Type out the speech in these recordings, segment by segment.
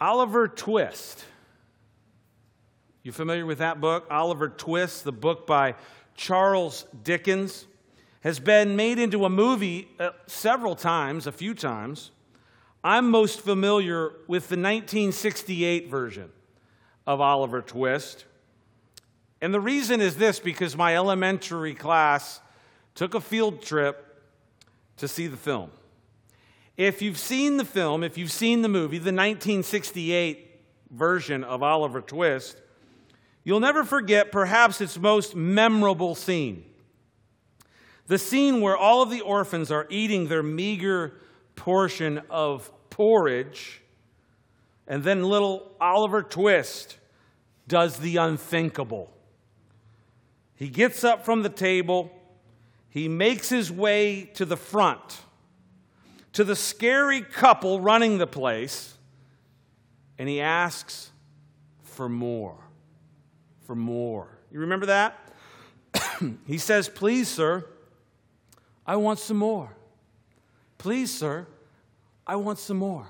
Oliver Twist. You familiar with that book? Oliver Twist, the book by Charles Dickens, has been made into a movie uh, several times, a few times. I'm most familiar with the 1968 version of Oliver Twist. And the reason is this because my elementary class took a field trip to see the film. If you've seen the film, if you've seen the movie, the 1968 version of Oliver Twist, you'll never forget perhaps its most memorable scene. The scene where all of the orphans are eating their meager portion of porridge, and then little Oliver Twist does the unthinkable. He gets up from the table, he makes his way to the front, to the scary couple running the place, and he asks for more. For more. You remember that? he says, Please, sir, I want some more. Please, sir, I want some more.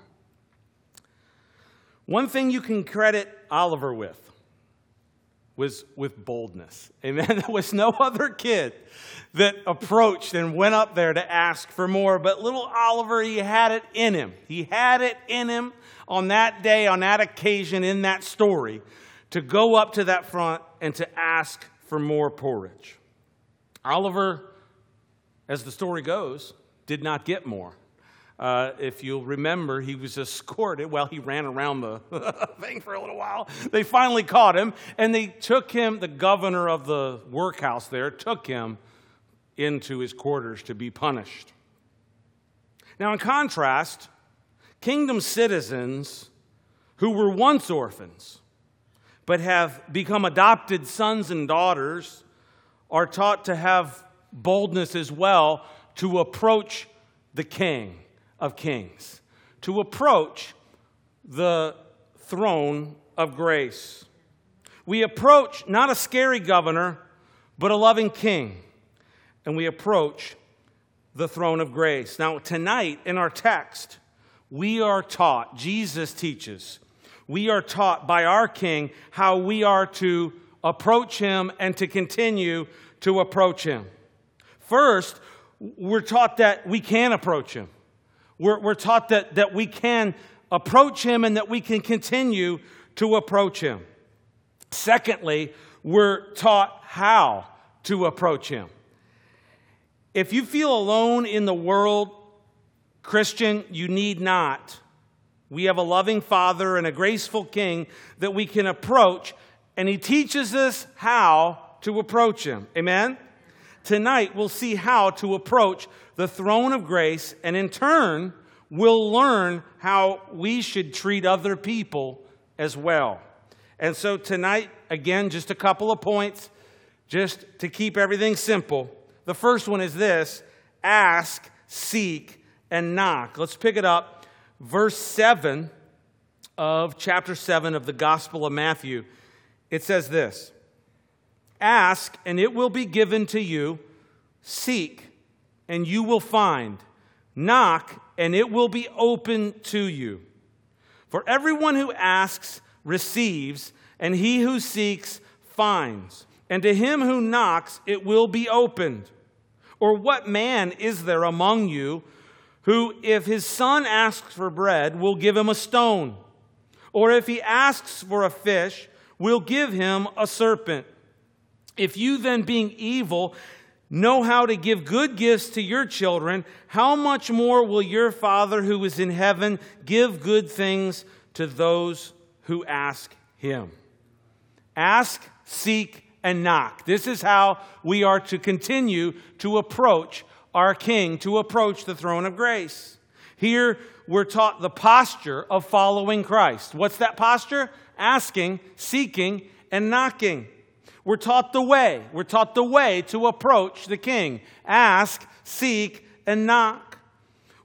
One thing you can credit Oliver with was with boldness. Amen. There was no other kid that approached and went up there to ask for more, but little Oliver, he had it in him. He had it in him on that day, on that occasion, in that story, to go up to that front and to ask for more porridge. Oliver, as the story goes, did not get more. Uh, if you'll remember, he was escorted. Well, he ran around the thing for a little while. They finally caught him, and they took him, the governor of the workhouse there, took him into his quarters to be punished. Now, in contrast, kingdom citizens who were once orphans but have become adopted sons and daughters are taught to have boldness as well to approach the king of kings, to approach the throne of grace. We approach not a scary governor, but a loving king, and we approach the throne of grace. Now, tonight in our text, we are taught, Jesus teaches, we are taught by our King how we are to approach him and to continue to approach him. First, we're taught that we can approach him. We're, we're taught that, that we can approach him and that we can continue to approach him. Secondly, we're taught how to approach him. If you feel alone in the world, Christian, you need not. We have a loving Father and a graceful King that we can approach, and He teaches us how to approach Him. Amen? Tonight, we'll see how to approach the throne of grace, and in turn, we'll learn how we should treat other people as well. And so, tonight, again, just a couple of points, just to keep everything simple. The first one is this ask, seek, and knock. Let's pick it up. Verse 7 of chapter 7 of the Gospel of Matthew. It says this Ask, and it will be given to you. Seek, and you will find. Knock, and it will be open to you. For everyone who asks receives, and he who seeks finds. And to him who knocks, it will be opened. Or what man is there among you who, if his son asks for bread, will give him a stone? Or if he asks for a fish, will give him a serpent? If you then, being evil, know how to give good gifts to your children, how much more will your Father who is in heaven give good things to those who ask him? Ask, seek, and knock. This is how we are to continue to approach our King, to approach the throne of grace. Here, we're taught the posture of following Christ. What's that posture? Asking, seeking, and knocking. We're taught the way. We're taught the way to approach the king. Ask, seek, and knock.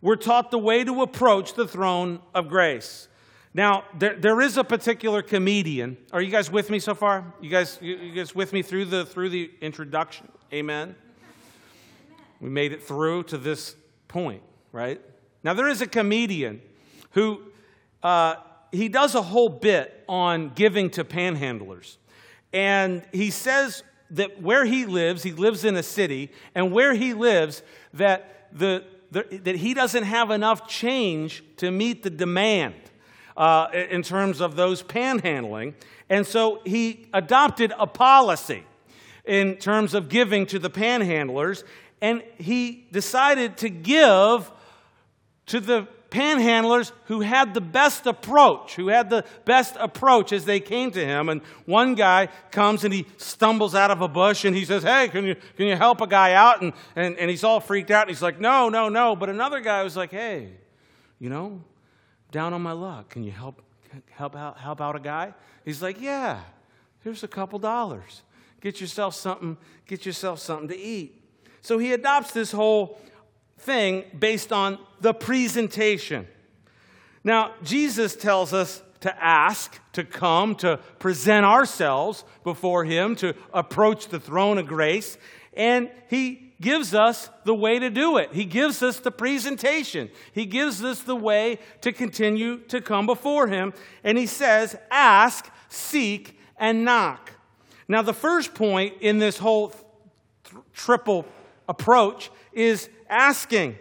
We're taught the way to approach the throne of grace. Now, there, there is a particular comedian. Are you guys with me so far? You guys, you, you guys with me through the, through the introduction? Amen? We made it through to this point, right? Now, there is a comedian who uh, he does a whole bit on giving to panhandlers. And he says that where he lives, he lives in a city, and where he lives, that, the, the that he doesn't have enough change to meet the demand uh, in terms of those panhandling. And so he adopted a policy in terms of giving to the panhandlers, and he decided to give to the panhandlers who had the best approach, who had the best approach as they came to him. And one guy comes and he stumbles out of a bush and he says, Hey, can you, can you help a guy out? And, and, and he's all freaked out. And he's like, No, no, no. But another guy was like, Hey, you know, down on my luck. Can you help, help, out, help out a guy? He's like, Yeah, here's a couple dollars. Get yourself something, get yourself something to eat. So he adopts this whole thing based on the presentation. Now, Jesus tells us to ask, to come, to present ourselves before Him, to approach the throne of grace, and He gives us the way to do it. He gives us the presentation. He gives us the way to continue to come before Him, and He says, Ask, seek, and knock. Now, the first point in this whole th- triple approach is asking.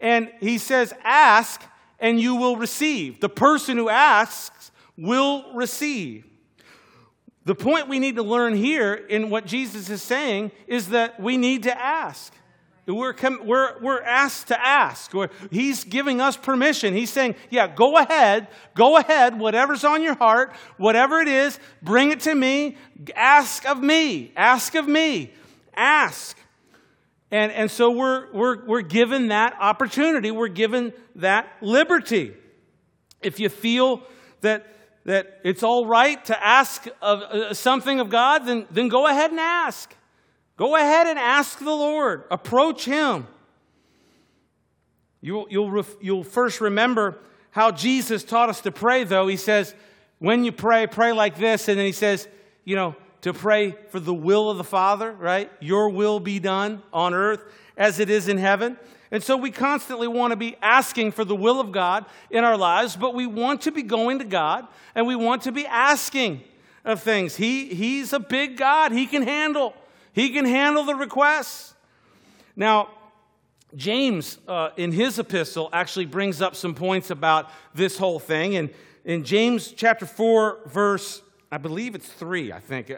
And he says, Ask and you will receive. The person who asks will receive. The point we need to learn here in what Jesus is saying is that we need to ask. We're, we're, we're asked to ask. he's giving us permission. He's saying, Yeah, go ahead, go ahead, whatever's on your heart, whatever it is, bring it to me. Ask of me, ask of me, ask. And, and so we're, we're, we're given that opportunity, we're given that liberty. If you feel that, that it's all right to ask of, uh, something of God, then, then go ahead and ask. Go ahead and ask the Lord, approach Him. You'll, you'll, ref, you'll first remember how Jesus taught us to pray, though. He says, when you pray, pray like this. And then He says, you know, to pray for the will of the Father, right? Your will be done on earth as it is in heaven. And so we constantly want to be asking for the will of God in our lives, but we want to be going to God and we want to be asking of things. He, he's a big God. He can handle. He can handle the requests. Now, James, uh, in his epistle, actually brings up some points about this whole thing. And in James chapter 4, verse I believe it's 3, I think.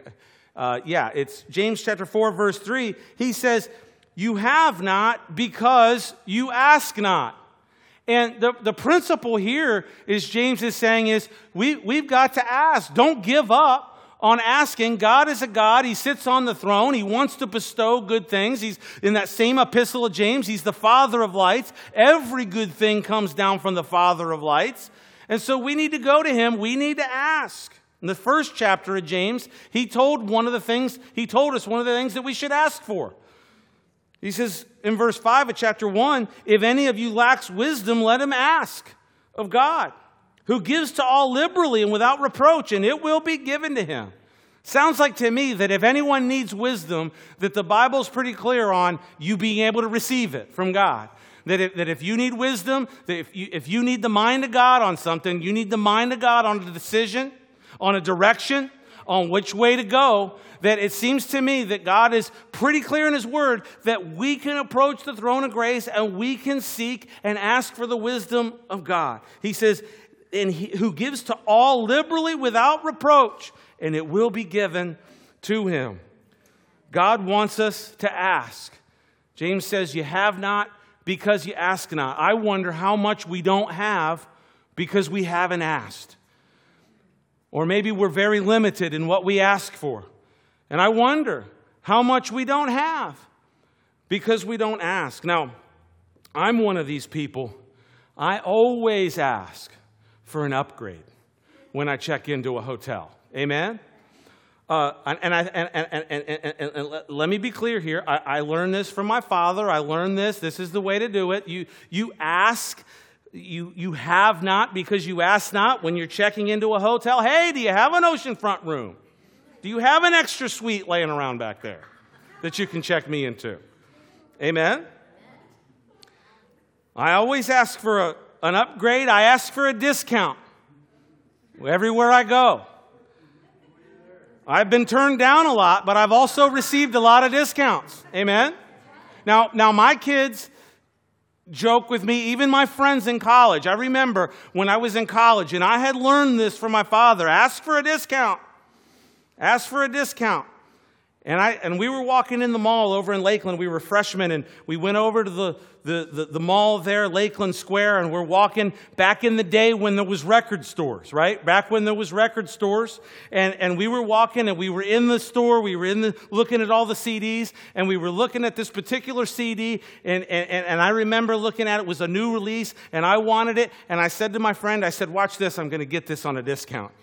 Uh, yeah, it's James chapter 4, verse 3. He says, You have not because you ask not. And the, the principle here is James is saying is we, we've got to ask. Don't give up on asking. God is a God. He sits on the throne. He wants to bestow good things. He's in that same epistle of James. He's the Father of lights. Every good thing comes down from the Father of lights. And so we need to go to him. We need to ask. In the first chapter of James, he told one of the things, he told us one of the things that we should ask for. He says in verse 5 of chapter 1 If any of you lacks wisdom, let him ask of God, who gives to all liberally and without reproach, and it will be given to him. Sounds like to me that if anyone needs wisdom, that the Bible's pretty clear on you being able to receive it from God. That if, that if you need wisdom, that if you, if you need the mind of God on something, you need the mind of God on the decision, on a direction, on which way to go, that it seems to me that God is pretty clear in His Word that we can approach the throne of grace and we can seek and ask for the wisdom of God. He says, and he, who gives to all liberally without reproach, and it will be given to him. God wants us to ask. James says, You have not because you ask not. I wonder how much we don't have because we haven't asked. Or maybe we're very limited in what we ask for. And I wonder how much we don't have because we don't ask. Now, I'm one of these people. I always ask for an upgrade when I check into a hotel. Amen? Uh, and, I, and, and, and, let me be clear here. I, I learned this from my father. I learned this. This is the way to do it. You, you ask you, you have not because you ask not when you're checking into a hotel. Hey, do you have an oceanfront room? Do you have an extra suite laying around back there that you can check me into? Amen? I always ask for a, an upgrade, I ask for a discount. everywhere I go. I've been turned down a lot, but I've also received a lot of discounts. Amen? Now, now my kids joke with me, even my friends in college. I remember when I was in college and I had learned this from my father ask for a discount. Ask for a discount. And, I, and we were walking in the mall over in Lakeland. We were freshmen, and we went over to the, the, the, the, mall there, Lakeland Square, and we're walking back in the day when there was record stores, right? Back when there was record stores. And, and we were walking, and we were in the store. We were in the, looking at all the CDs, and we were looking at this particular CD, and, and, and I remember looking at it. It was a new release, and I wanted it. And I said to my friend, I said, watch this. I'm going to get this on a discount.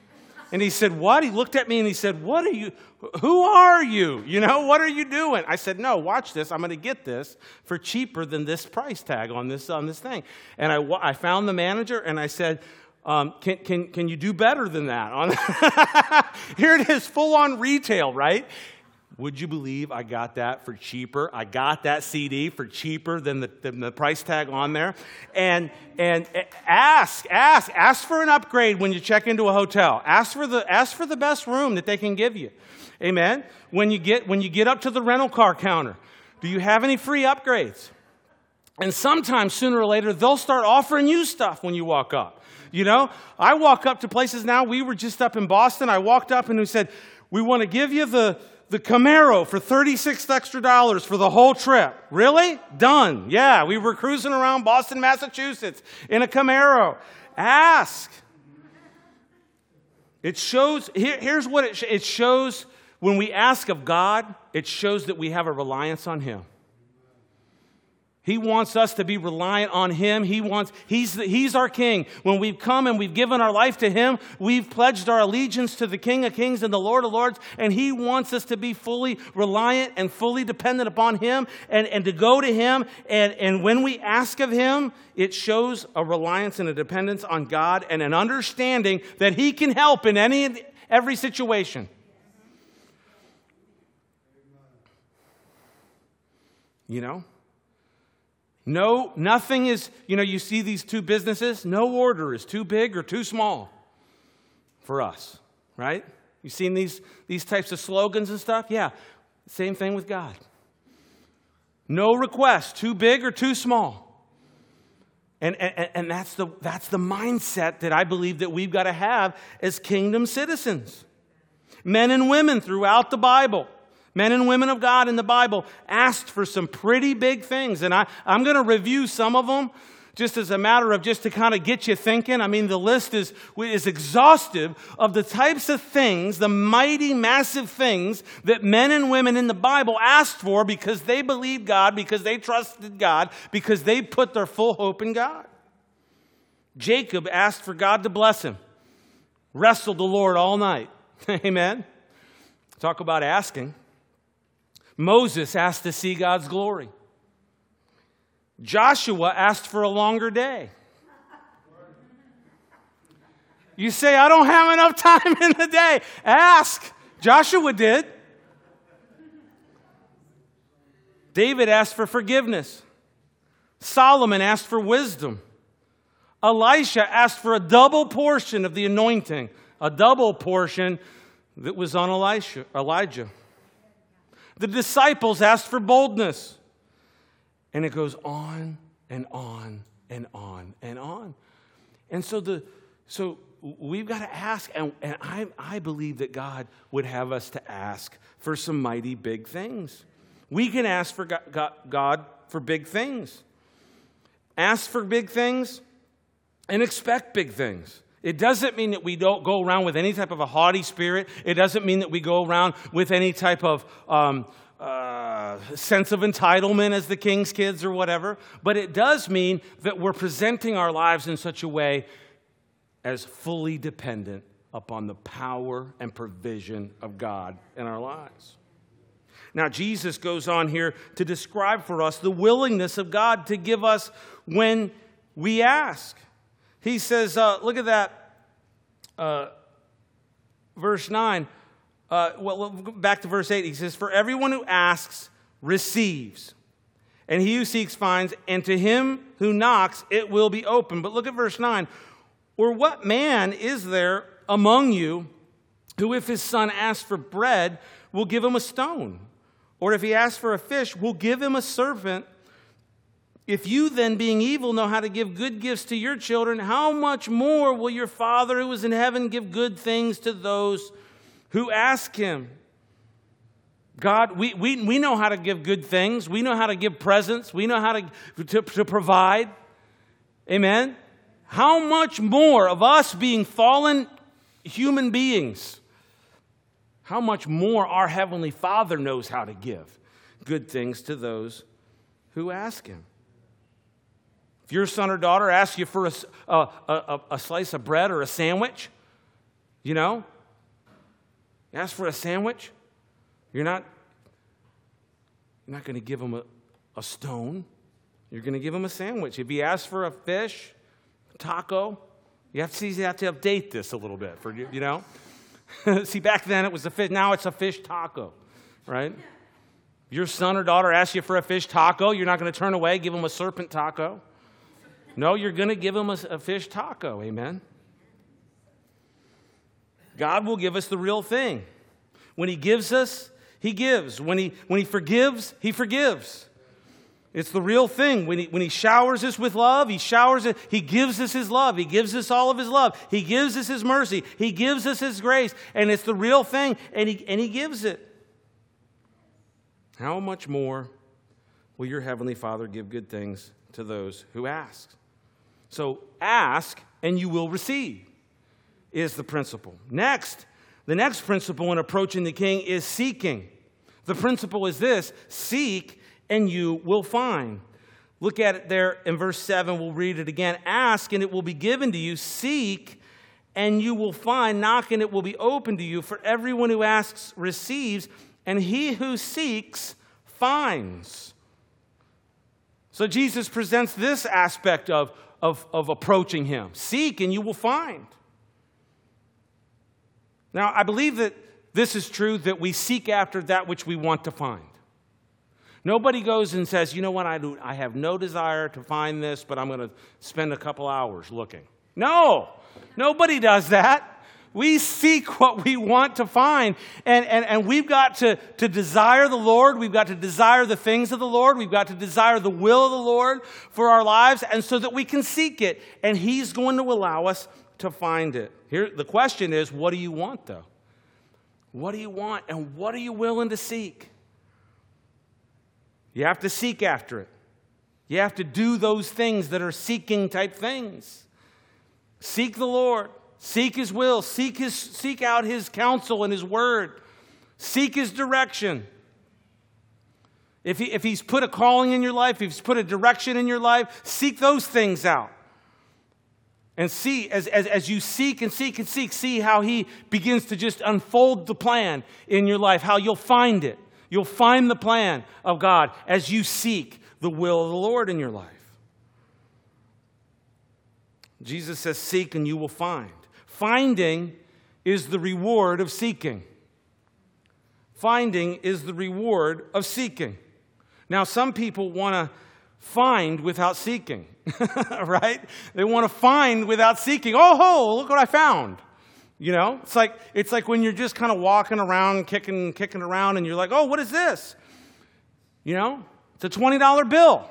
And he said, What? He looked at me and he said, What are you? Who are you? You know, what are you doing? I said, No, watch this. I'm going to get this for cheaper than this price tag on this, on this thing. And I, I found the manager and I said, um, can, can, can you do better than that? Here it is, full on retail, right? Would you believe I got that for cheaper? I got that CD for cheaper than the, than the price tag on there. And, and ask, ask, ask for an upgrade when you check into a hotel. Ask for the, ask for the best room that they can give you. Amen? When you get, when you get up to the rental car counter, do you have any free upgrades? And sometimes sooner or later, they'll start offering you stuff when you walk up. You know, I walk up to places now. We were just up in Boston. I walked up and we said, We want to give you the, the Camaro for 36 extra dollars for the whole trip. Really? Done. Yeah, we were cruising around Boston, Massachusetts in a Camaro. Ask. It shows, here, here's what it, it shows when we ask of God, it shows that we have a reliance on Him. He wants us to be reliant on Him. He wants, he's, he's our King. When we've come and we've given our life to Him, we've pledged our allegiance to the King of Kings and the Lord of Lords, and He wants us to be fully reliant and fully dependent upon Him and, and to go to Him. And, and when we ask of Him, it shows a reliance and a dependence on God and an understanding that He can help in any every situation. You know? No, nothing is, you know, you see these two businesses, no order is too big or too small for us, right? You've seen these, these types of slogans and stuff? Yeah, same thing with God. No request, too big or too small. And, and, and that's, the, that's the mindset that I believe that we've got to have as kingdom citizens. Men and women throughout the Bible men and women of God in the Bible asked for some pretty big things. And I, I'm going to review some of them just as a matter of just to kind of get you thinking. I mean, the list is, is exhaustive of the types of things, the mighty, massive things that men and women in the Bible asked for because they believed God, because they trusted God, because they put their full hope in God. Jacob asked for God to bless him, wrestled the Lord all night. Amen. Talk about asking. Moses asked to see God's glory. Joshua asked for a longer day. You say, I don't have enough time in the day. Ask. Joshua did. David asked for forgiveness. Solomon asked for wisdom. Elisha asked for a double portion of the anointing, a double portion that was on Elisha, Elijah. The disciples asked for boldness. And it goes on and on and on and on. And so the so we've got to ask, and, and I, I believe that God would have us to ask for some mighty big things. We can ask for God, God for big things. Ask for big things and expect big things. It doesn't mean that we don't go around with any type of a haughty spirit. It doesn't mean that we go around with any type of um, uh, sense of entitlement as the king's kids or whatever. But it does mean that we're presenting our lives in such a way as fully dependent upon the power and provision of God in our lives. Now, Jesus goes on here to describe for us the willingness of God to give us when we ask. He says, uh, look at that, uh, verse 9. Uh, well, back to verse 8. He says, For everyone who asks receives, and he who seeks finds, and to him who knocks it will be open. But look at verse 9. Or what man is there among you who, if his son asks for bread, will give him a stone? Or if he asks for a fish, will give him a serpent? If you then, being evil, know how to give good gifts to your children, how much more will your Father who is in heaven give good things to those who ask him? God, we, we, we know how to give good things. We know how to give presents. We know how to, to, to provide. Amen? How much more of us being fallen human beings, how much more our Heavenly Father knows how to give good things to those who ask Him? If your son or daughter asks you for a, a, a, a slice of bread or a sandwich, you know, ask for a sandwich, you're not, you're not going to give them a, a stone. You're going to give them a sandwich. If he asks for a fish, a taco, you have to see, you have to update this a little bit for you, you know. see, back then it was a fish. Now it's a fish taco, right? Your son or daughter asks you for a fish taco. You're not going to turn away, give them a serpent taco. No, you're going to give them a, a fish taco. Amen. God will give us the real thing. When He gives us, He gives. When He, when he forgives, He forgives. It's the real thing. When he, when he showers us with love, he showers it, he gives us his love. He gives us all of his love. He gives us his mercy. He gives us his grace. And it's the real thing, and he, and he gives it. How much more will your heavenly Father give good things to those who ask? So ask, and you will receive, is the principle. Next, the next principle in approaching the king is seeking. The principle is this seek and you will find. Look at it there in verse 7. We'll read it again. Ask, and it will be given to you. Seek, and you will find. Knock, and it will be open to you. For everyone who asks receives, and he who seeks finds. So Jesus presents this aspect of, of, of approaching him seek, and you will find. Now, I believe that this is true that we seek after that which we want to find. Nobody goes and says, you know what, I, do, I have no desire to find this, but I'm going to spend a couple hours looking. No, nobody does that. We seek what we want to find. And, and, and we've got to, to desire the Lord. We've got to desire the things of the Lord. We've got to desire the will of the Lord for our lives, and so that we can seek it. And He's going to allow us to find it. Here, the question is what do you want, though? What do you want, and what are you willing to seek? You have to seek after it. You have to do those things that are seeking type things. Seek the Lord, seek His will, seek, his, seek out His counsel and His word, seek His direction. If, he, if He's put a calling in your life, if He's put a direction in your life, seek those things out. And see, as, as, as you seek and seek and seek, see how He begins to just unfold the plan in your life, how you'll find it. You'll find the plan of God as you seek the will of the Lord in your life. Jesus says, Seek and you will find. Finding is the reward of seeking. Finding is the reward of seeking. Now, some people want to find without seeking, right? They want to find without seeking. Oh, ho, look what I found. You know, it's like it's like when you're just kind of walking around, kicking, kicking around, and you're like, "Oh, what is this?" You know, it's a twenty dollar bill.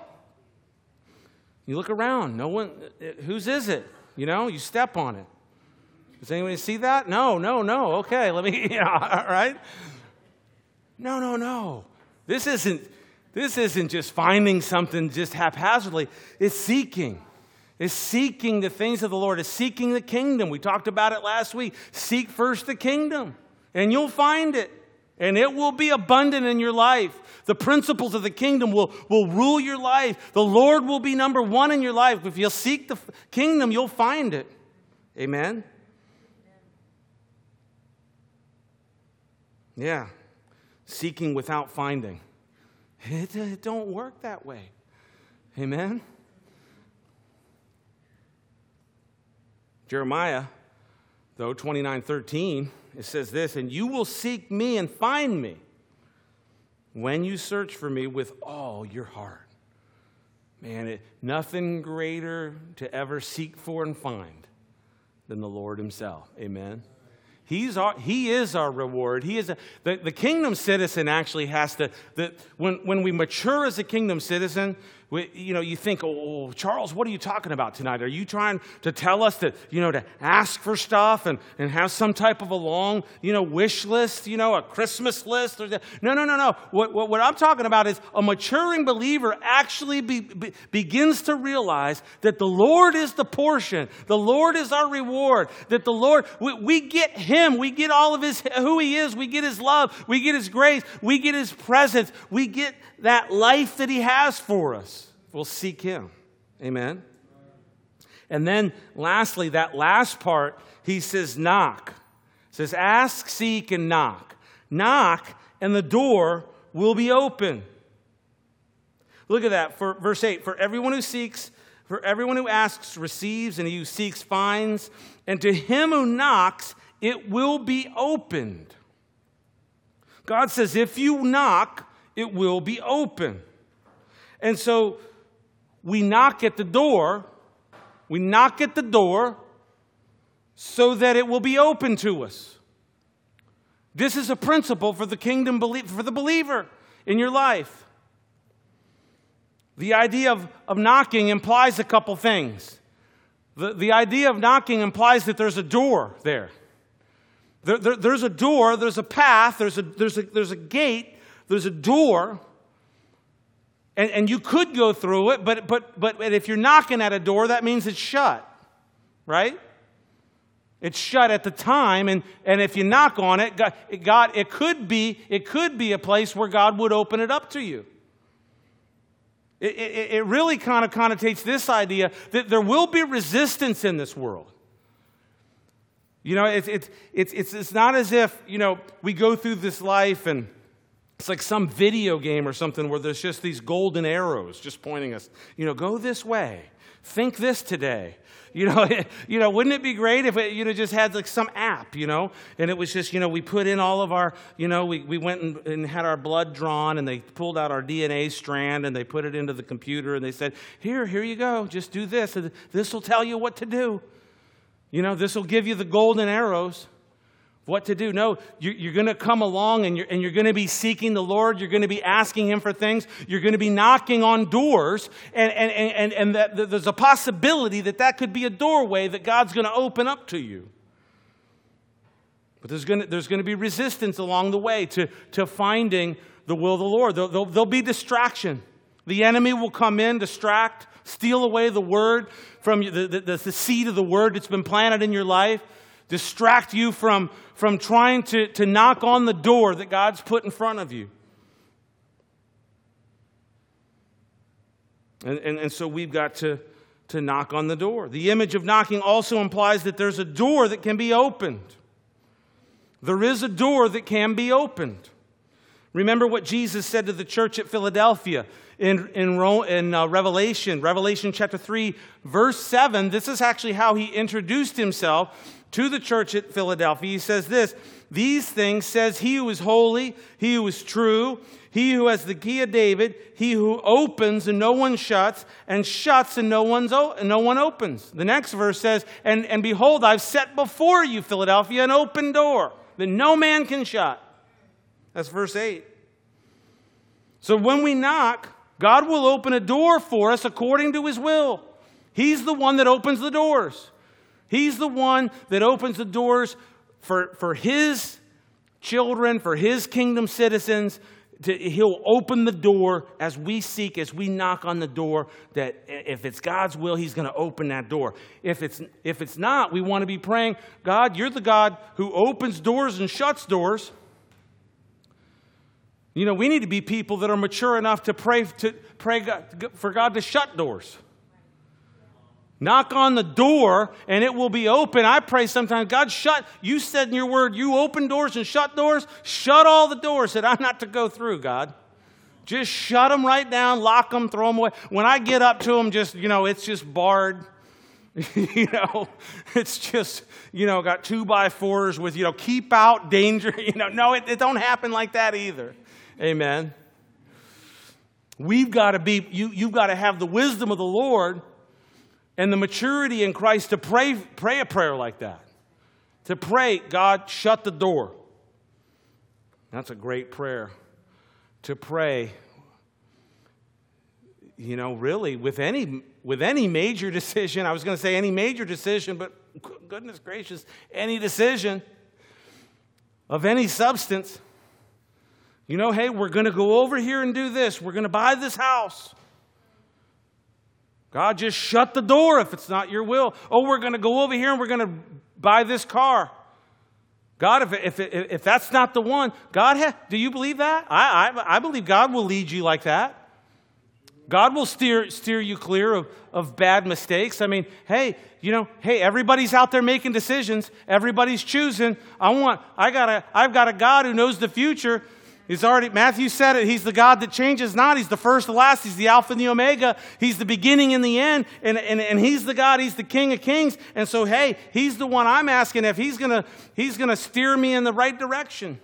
You look around, no one, whose is it? You know, you step on it. Does anybody see that? No, no, no. Okay, let me. All right. No, no, no. This isn't. This isn't just finding something just haphazardly. It's seeking is seeking the things of the Lord, is seeking the kingdom. We talked about it last week. Seek first the kingdom, and you'll find it. And it will be abundant in your life. The principles of the kingdom will, will rule your life. The Lord will be number one in your life. If you'll seek the kingdom, you'll find it. Amen? Yeah. Seeking without finding. It, uh, it don't work that way. Amen? Jeremiah, though, 29 13, it says this, and you will seek me and find me when you search for me with all your heart. Man, it, nothing greater to ever seek for and find than the Lord Himself. Amen. He's our, he is our reward. He is a, the, the kingdom citizen actually has to, the, when, when we mature as a kingdom citizen, you know, you think, oh, Charles, what are you talking about tonight? Are you trying to tell us that, you know, to ask for stuff and, and have some type of a long, you know, wish list, you know, a Christmas list? Or no, no, no, no. What, what, what I'm talking about is a maturing believer actually be, be, begins to realize that the Lord is the portion, the Lord is our reward, that the Lord, we, we get Him, we get all of His, who He is, we get His love, we get His grace, we get His presence, we get that life that He has for us we'll seek Him. Amen. And then, lastly, that last part, he says, knock. He says, ask, seek, and knock. Knock, and the door will be open. Look at that. For verse 8, for everyone who seeks, for everyone who asks receives, and he who seeks finds, and to him who knocks, it will be opened. God says, if you knock, it will be open. And so we knock at the door, we knock at the door so that it will be open to us. This is a principle for the kingdom, for the believer in your life. The idea of, of knocking implies a couple things. The, the idea of knocking implies that there's a door there. there, there there's a door, there's a path, there's a, there's, a, there's a gate, there's a door and, and you could go through it, but, but, but if you're knocking at a door, that means it's shut, right? It's shut at the time, and, and if you knock on it, God, God, it could be it could be a place where God would open it up to you. It, it, it really kind of connotates this idea that there will be resistance in this world. You know, it's, it's, it's, it's, it's not as if, you know, we go through this life and it's like some video game or something where there's just these golden arrows just pointing us, you know, go this way. Think this today. You know, you know, wouldn't it be great if it, you know, just had like some app, you know, and it was just, you know, we put in all of our, you know, we, we went and, and had our blood drawn and they pulled out our DNA strand and they put it into the computer and they said, here, here you go, just do this. This will tell you what to do. You know, this will give you the golden arrows what to do. No, you're going to come along and you're, and you're going to be seeking the Lord. You're going to be asking Him for things. You're going to be knocking on doors. And, and, and, and that, there's a possibility that that could be a doorway that God's going to open up to you. But there's going to, there's going to be resistance along the way to, to finding the will of the Lord. There'll, there'll, there'll be distraction. The enemy will come in, distract, steal away the word from the, the, the seed of the word that's been planted in your life distract you from, from trying to, to knock on the door that God's put in front of you. And, and, and so we've got to, to knock on the door. The image of knocking also implies that there's a door that can be opened. There is a door that can be opened. Remember what Jesus said to the church at Philadelphia in, in, in uh, Revelation, Revelation chapter 3, verse 7. This is actually how he introduced himself to the church at Philadelphia. He says this These things says he who is holy, he who is true, he who has the key of David, he who opens and no one shuts, and shuts and no, one's o- no one opens. The next verse says, and, and behold, I've set before you, Philadelphia, an open door that no man can shut. That's verse 8. So when we knock, God will open a door for us according to his will. He's the one that opens the doors. He's the one that opens the doors for, for his children, for his kingdom citizens. To, he'll open the door as we seek, as we knock on the door, that if it's God's will, he's going to open that door. If it's, if it's not, we want to be praying, God, you're the God who opens doors and shuts doors. You know, we need to be people that are mature enough to pray, to pray God, for God to shut doors. Knock on the door and it will be open. I pray sometimes, God, shut. You said in your word, you open doors and shut doors. Shut all the doors that I'm not to go through, God. Just shut them right down, lock them, throw them away. When I get up to them, just, you know, it's just barred. you know, it's just, you know, got two by fours with, you know, keep out danger. You know, no, it, it don't happen like that either. Amen. We've got to be, you, you've got to have the wisdom of the Lord and the maturity in Christ to pray, pray a prayer like that. To pray, God, shut the door. That's a great prayer. To pray, you know, really with any with any major decision, I was going to say any major decision, but goodness gracious, any decision of any substance. You know, hey, we're going to go over here and do this. We're going to buy this house. God, just shut the door if it's not your will. Oh, we're going to go over here and we're going to buy this car. God, if, if, if that's not the one, God, ha- do you believe that? I, I, I believe God will lead you like that. God will steer, steer you clear of, of bad mistakes. I mean, hey, you know, hey, everybody's out there making decisions. Everybody's choosing. I want, I got a, I've got a God who knows the future. He's already, Matthew said it, he's the God that changes not. He's the first, the last, he's the Alpha and the Omega. He's the beginning and the end. And, and, and he's the God, he's the King of Kings. And so, hey, he's the one I'm asking if he's gonna, he's gonna steer me in the right direction.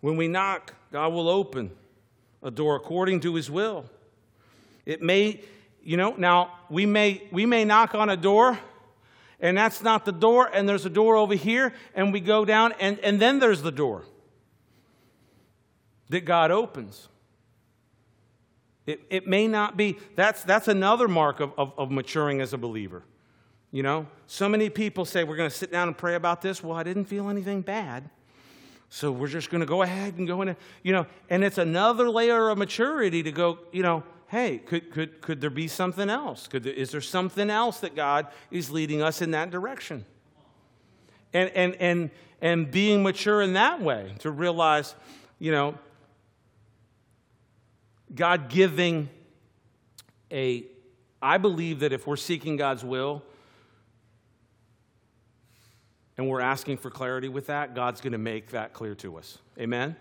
When we knock, God will open a door according to his will. It may, you know, now we may we may knock on a door and that's not the door, and there's a door over here, and we go down, and, and then there's the door that God opens. It, it may not be, that's, that's another mark of, of, of maturing as a believer. You know, so many people say, We're going to sit down and pray about this. Well, I didn't feel anything bad. So we're just going to go ahead and go in, you know, and it's another layer of maturity to go, you know, hey, could, could, could there be something else? Could there, is there something else that God is leading us in that direction? And, and, and, and being mature in that way to realize, you know, God giving a, I believe that if we're seeking God's will and we're asking for clarity with that, God's going to make that clear to us. Amen?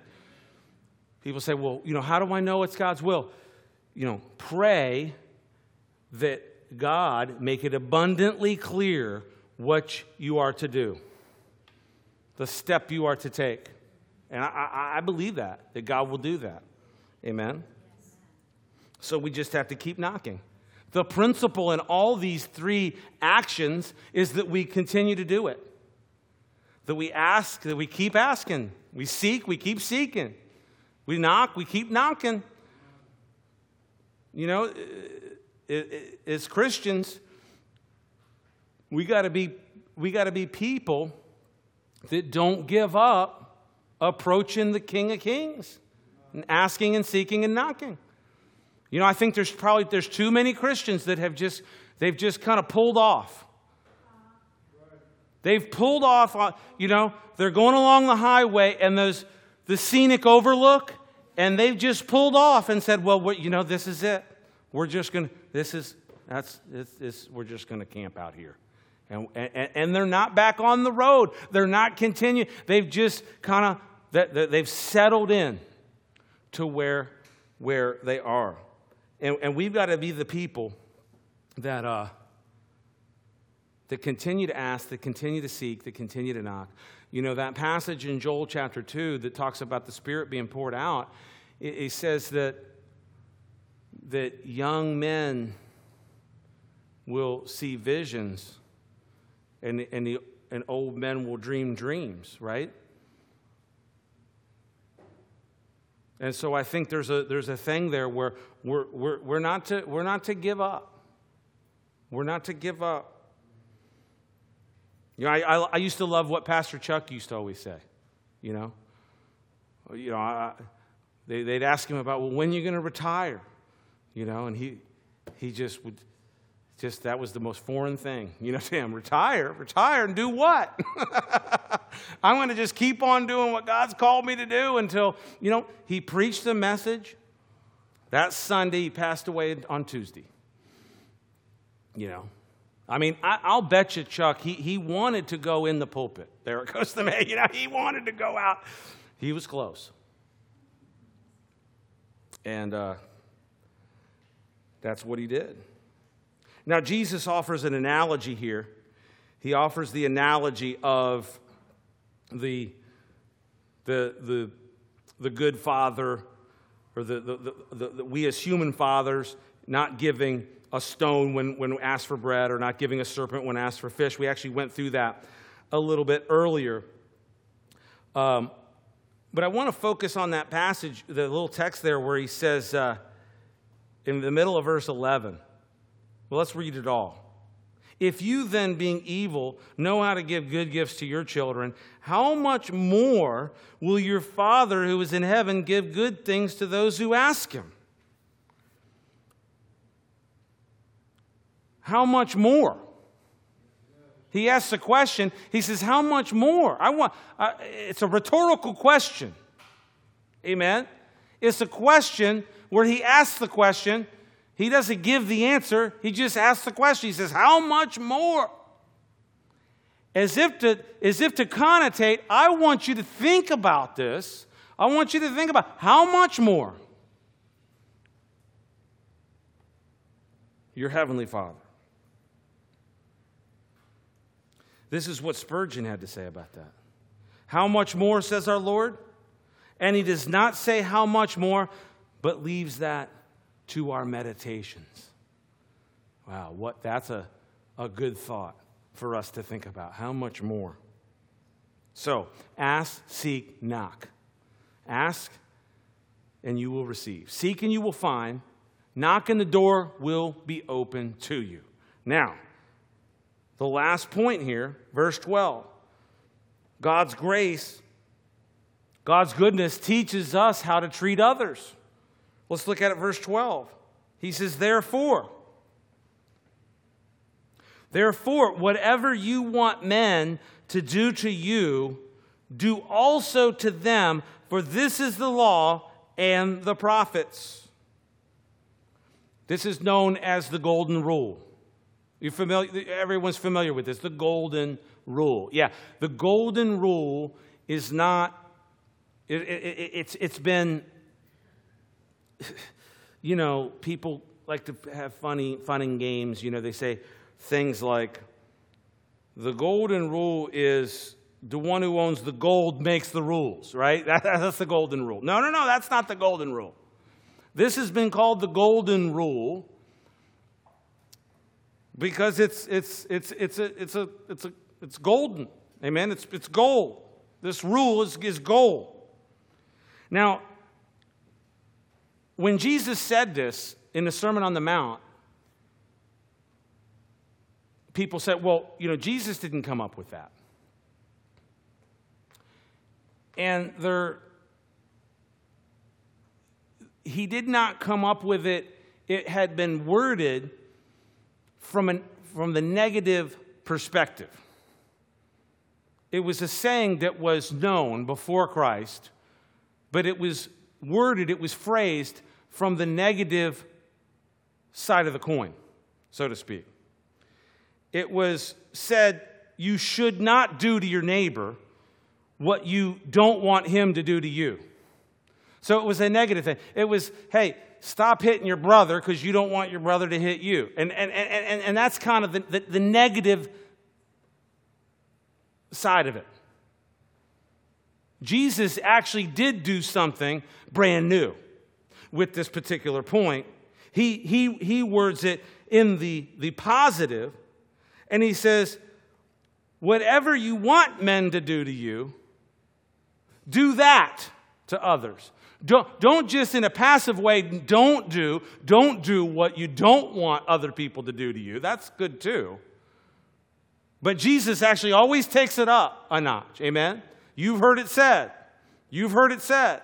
People say, well, you know, how do I know it's God's will? You know, pray that God make it abundantly clear what you are to do, the step you are to take. And I, I, believe that, that God will do that. Amen? So we just have to keep knocking. The principle in all these three actions is that we continue to do it. That we ask, that we keep asking. We seek, we keep seeking. We knock, we keep knocking. You know, as Christians, we got to be we got to be people that don't give up approaching the King of Kings and asking and seeking and knocking. You know, I think there's probably there's too many Christians that have just they've just kind of pulled off. They've pulled off, uh, you know, they're going along the highway and there's the scenic overlook and they've just pulled off and said, well, you know, this is it. We're just going to, this is, that's, this, this, we're just going to camp out here. And, and, and, they're not back on the road. They're not continuing. They've just kind of, they've settled in to where, where they are. And, and we've got to be the people that, uh, that continue to ask, that continue to seek, that continue to knock. You know, that passage in Joel chapter 2 that talks about the Spirit being poured out, it, it says that, that young men will see visions and, and, the, and old men will dream dreams, right? And so I think there's a, there's a thing there where we're, we're, we're, not to, we're not to give up. We're not to give up. You know, I, I, I, used to love what Pastor Chuck used to always say. You know, you know, I, they, they'd ask him about, well, when are you going to retire? You know, and he, he just would, just that was the most foreign thing, you know, to him. Retire, retire, and do what? I'm going to just keep on doing what God's called me to do until, you know, he preached the message. That Sunday, he passed away on Tuesday. You know, I mean, I, will bet you, Chuck, he, he wanted to go in the pulpit there it goes Costa May. You know, he wanted to go out. He was close. And uh, that's what he did. Now, Jesus offers an analogy here. He offers the analogy of the, the, the, the good father or the, the, the, the, we as human fathers not giving a stone when, when asked for bread or not giving a serpent when asked for fish. We actually went through that a little bit earlier. Um, but I want to focus on that passage, the little text there where he says uh, in the middle of verse 11. Well, let's read it all. If you then, being evil, know how to give good gifts to your children, how much more will your Father who is in heaven give good things to those who ask him? How much more? He asks a question. He says, How much more? I want, uh, it's a rhetorical question. Amen? It's a question where he asks the question. He doesn't give the answer, he just asks the question. He says, How much more? As if to, as if to connotate, I want you to think about this. I want you to think about how much more your Heavenly Father. This is what Spurgeon had to say about that. How much more, says our Lord? And he does not say how much more, but leaves that to our meditations. Wow, what that's a, a good thought for us to think about. How much more? So, ask, seek, knock. Ask, and you will receive. Seek, and you will find. Knock, and the door will be open to you. Now, the last point here, verse 12. God's grace, God's goodness teaches us how to treat others. Let's look at it, verse 12. He says, Therefore, therefore, whatever you want men to do to you, do also to them, for this is the law and the prophets. This is known as the golden rule. You familiar? Everyone's familiar with this. The golden rule. Yeah, the golden rule is not. It, it, it's it's been. You know, people like to have funny fun and games. You know, they say things like, "The golden rule is." The one who owns the gold makes the rules, right? That, that's the golden rule. No, no, no, that's not the golden rule. This has been called the golden rule because it's, it's, it's, it's, a, it's, a, it's, a, it's golden. Amen? It's, it's gold. This rule is, is gold. Now, when Jesus said this in the Sermon on the Mount, people said, well, you know, Jesus didn't come up with that. And there, he did not come up with it, it had been worded from, an, from the negative perspective. It was a saying that was known before Christ, but it was worded, it was phrased from the negative side of the coin, so to speak. It was said, You should not do to your neighbor what you don't want him to do to you. So it was a negative thing. It was, hey, stop hitting your brother because you don't want your brother to hit you. And, and, and, and that's kind of the, the, the negative side of it. Jesus actually did do something brand new with this particular point. He, he, he words it in the, the positive, and he says, Whatever you want men to do to you, do that to others. Don't, don't just in a passive way, don't do, don't do what you don't want other people to do to you. That's good too. But Jesus actually always takes it up a notch. Amen? You've heard it said. You've heard it said.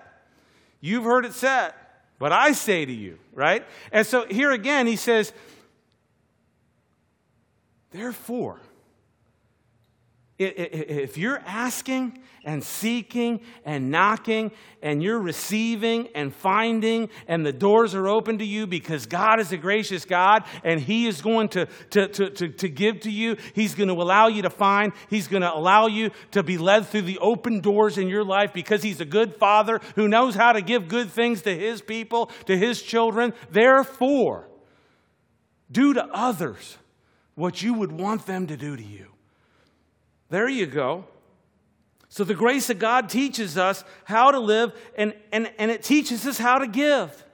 You've heard it said. But I say to you, right? And so here again, he says, therefore, if you're asking and seeking and knocking and you're receiving and finding and the doors are open to you because God is a gracious God and He is going to, to, to, to, to give to you, He's going to allow you to find, He's going to allow you to be led through the open doors in your life because He's a good Father who knows how to give good things to His people, to His children. Therefore, do to others what you would want them to do to you. There you go. So the grace of God teaches us how to live, and, and, and it teaches us how to give.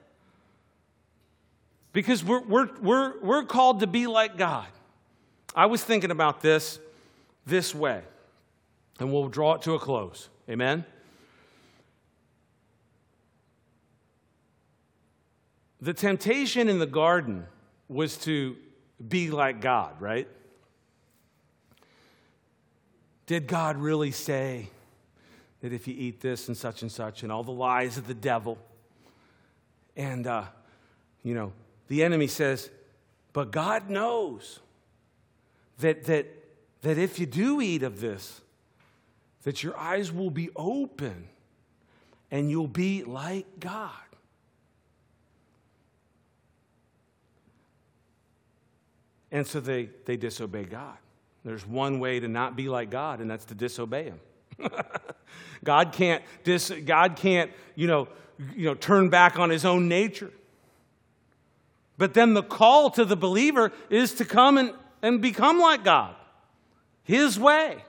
Because we're, we're, we're, we're called to be like God. I was thinking about this this way, and we'll draw it to a close. Amen? The temptation in the garden was to be like God, right? Did God really say that if you eat this and such and such, and all the lies of the devil? And, uh, you know, the enemy says, but God knows that, that, that if you do eat of this, that your eyes will be open and you'll be like God. And so they, they disobey God. There's one way to not be like God, and that's to disobey Him. God can't, dis, God can't you, know, you know, turn back on His own nature. But then the call to the believer is to come and, and become like God, His way.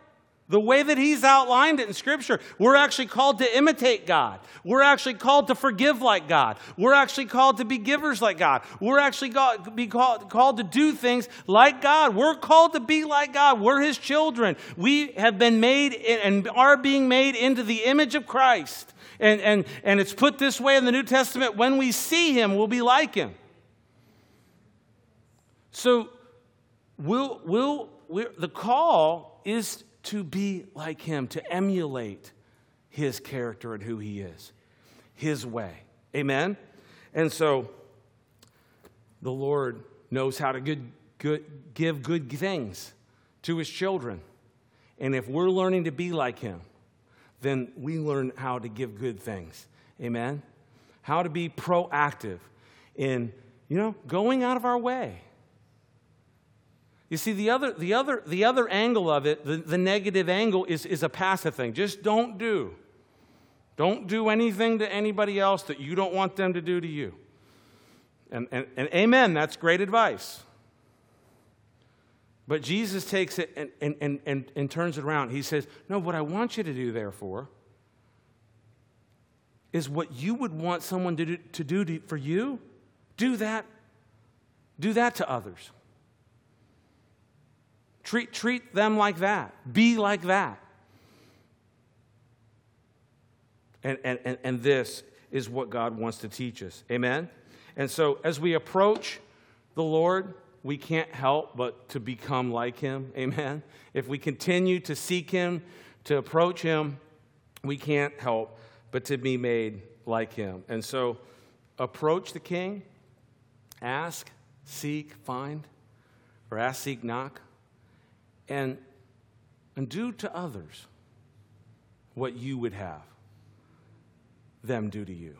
The way that he's outlined it in Scripture, we're actually called to imitate God. We're actually called to forgive like God. We're actually called to be givers like God. We're actually called, be called, called to do things like God. We're called to be like God. We're his children. We have been made and are being made into the image of Christ. And, and, and it's put this way in the New Testament when we see him, we'll be like him. So, we'll, we'll, the call is to be like him, to emulate his character and who he is, his way. Amen? And so, the Lord knows how to good, good, give good things to his children. And if we're learning to be like him, then we learn how to give good things. Amen? How to be proactive in, you know, going out of our way you see, the other, the other, the other angle of it, the, the negative angle, is, is a passive thing. Just don't do. Don't do anything to anybody else that you don't want them to do to you. And, and, and amen, that's great advice. But Jesus takes it and, and, and, and, and turns it around. He says, No, what I want you to do, therefore, is what you would want someone to do, to do to, for you, do that. Do that to others. Treat, treat them like that. Be like that. And, and, and this is what God wants to teach us. Amen? And so as we approach the Lord, we can't help but to become like Him. Amen? If we continue to seek Him, to approach Him, we can't help but to be made like Him. And so approach the King, ask, seek, find, or ask, seek, knock and, and do to others what you would have them do to you.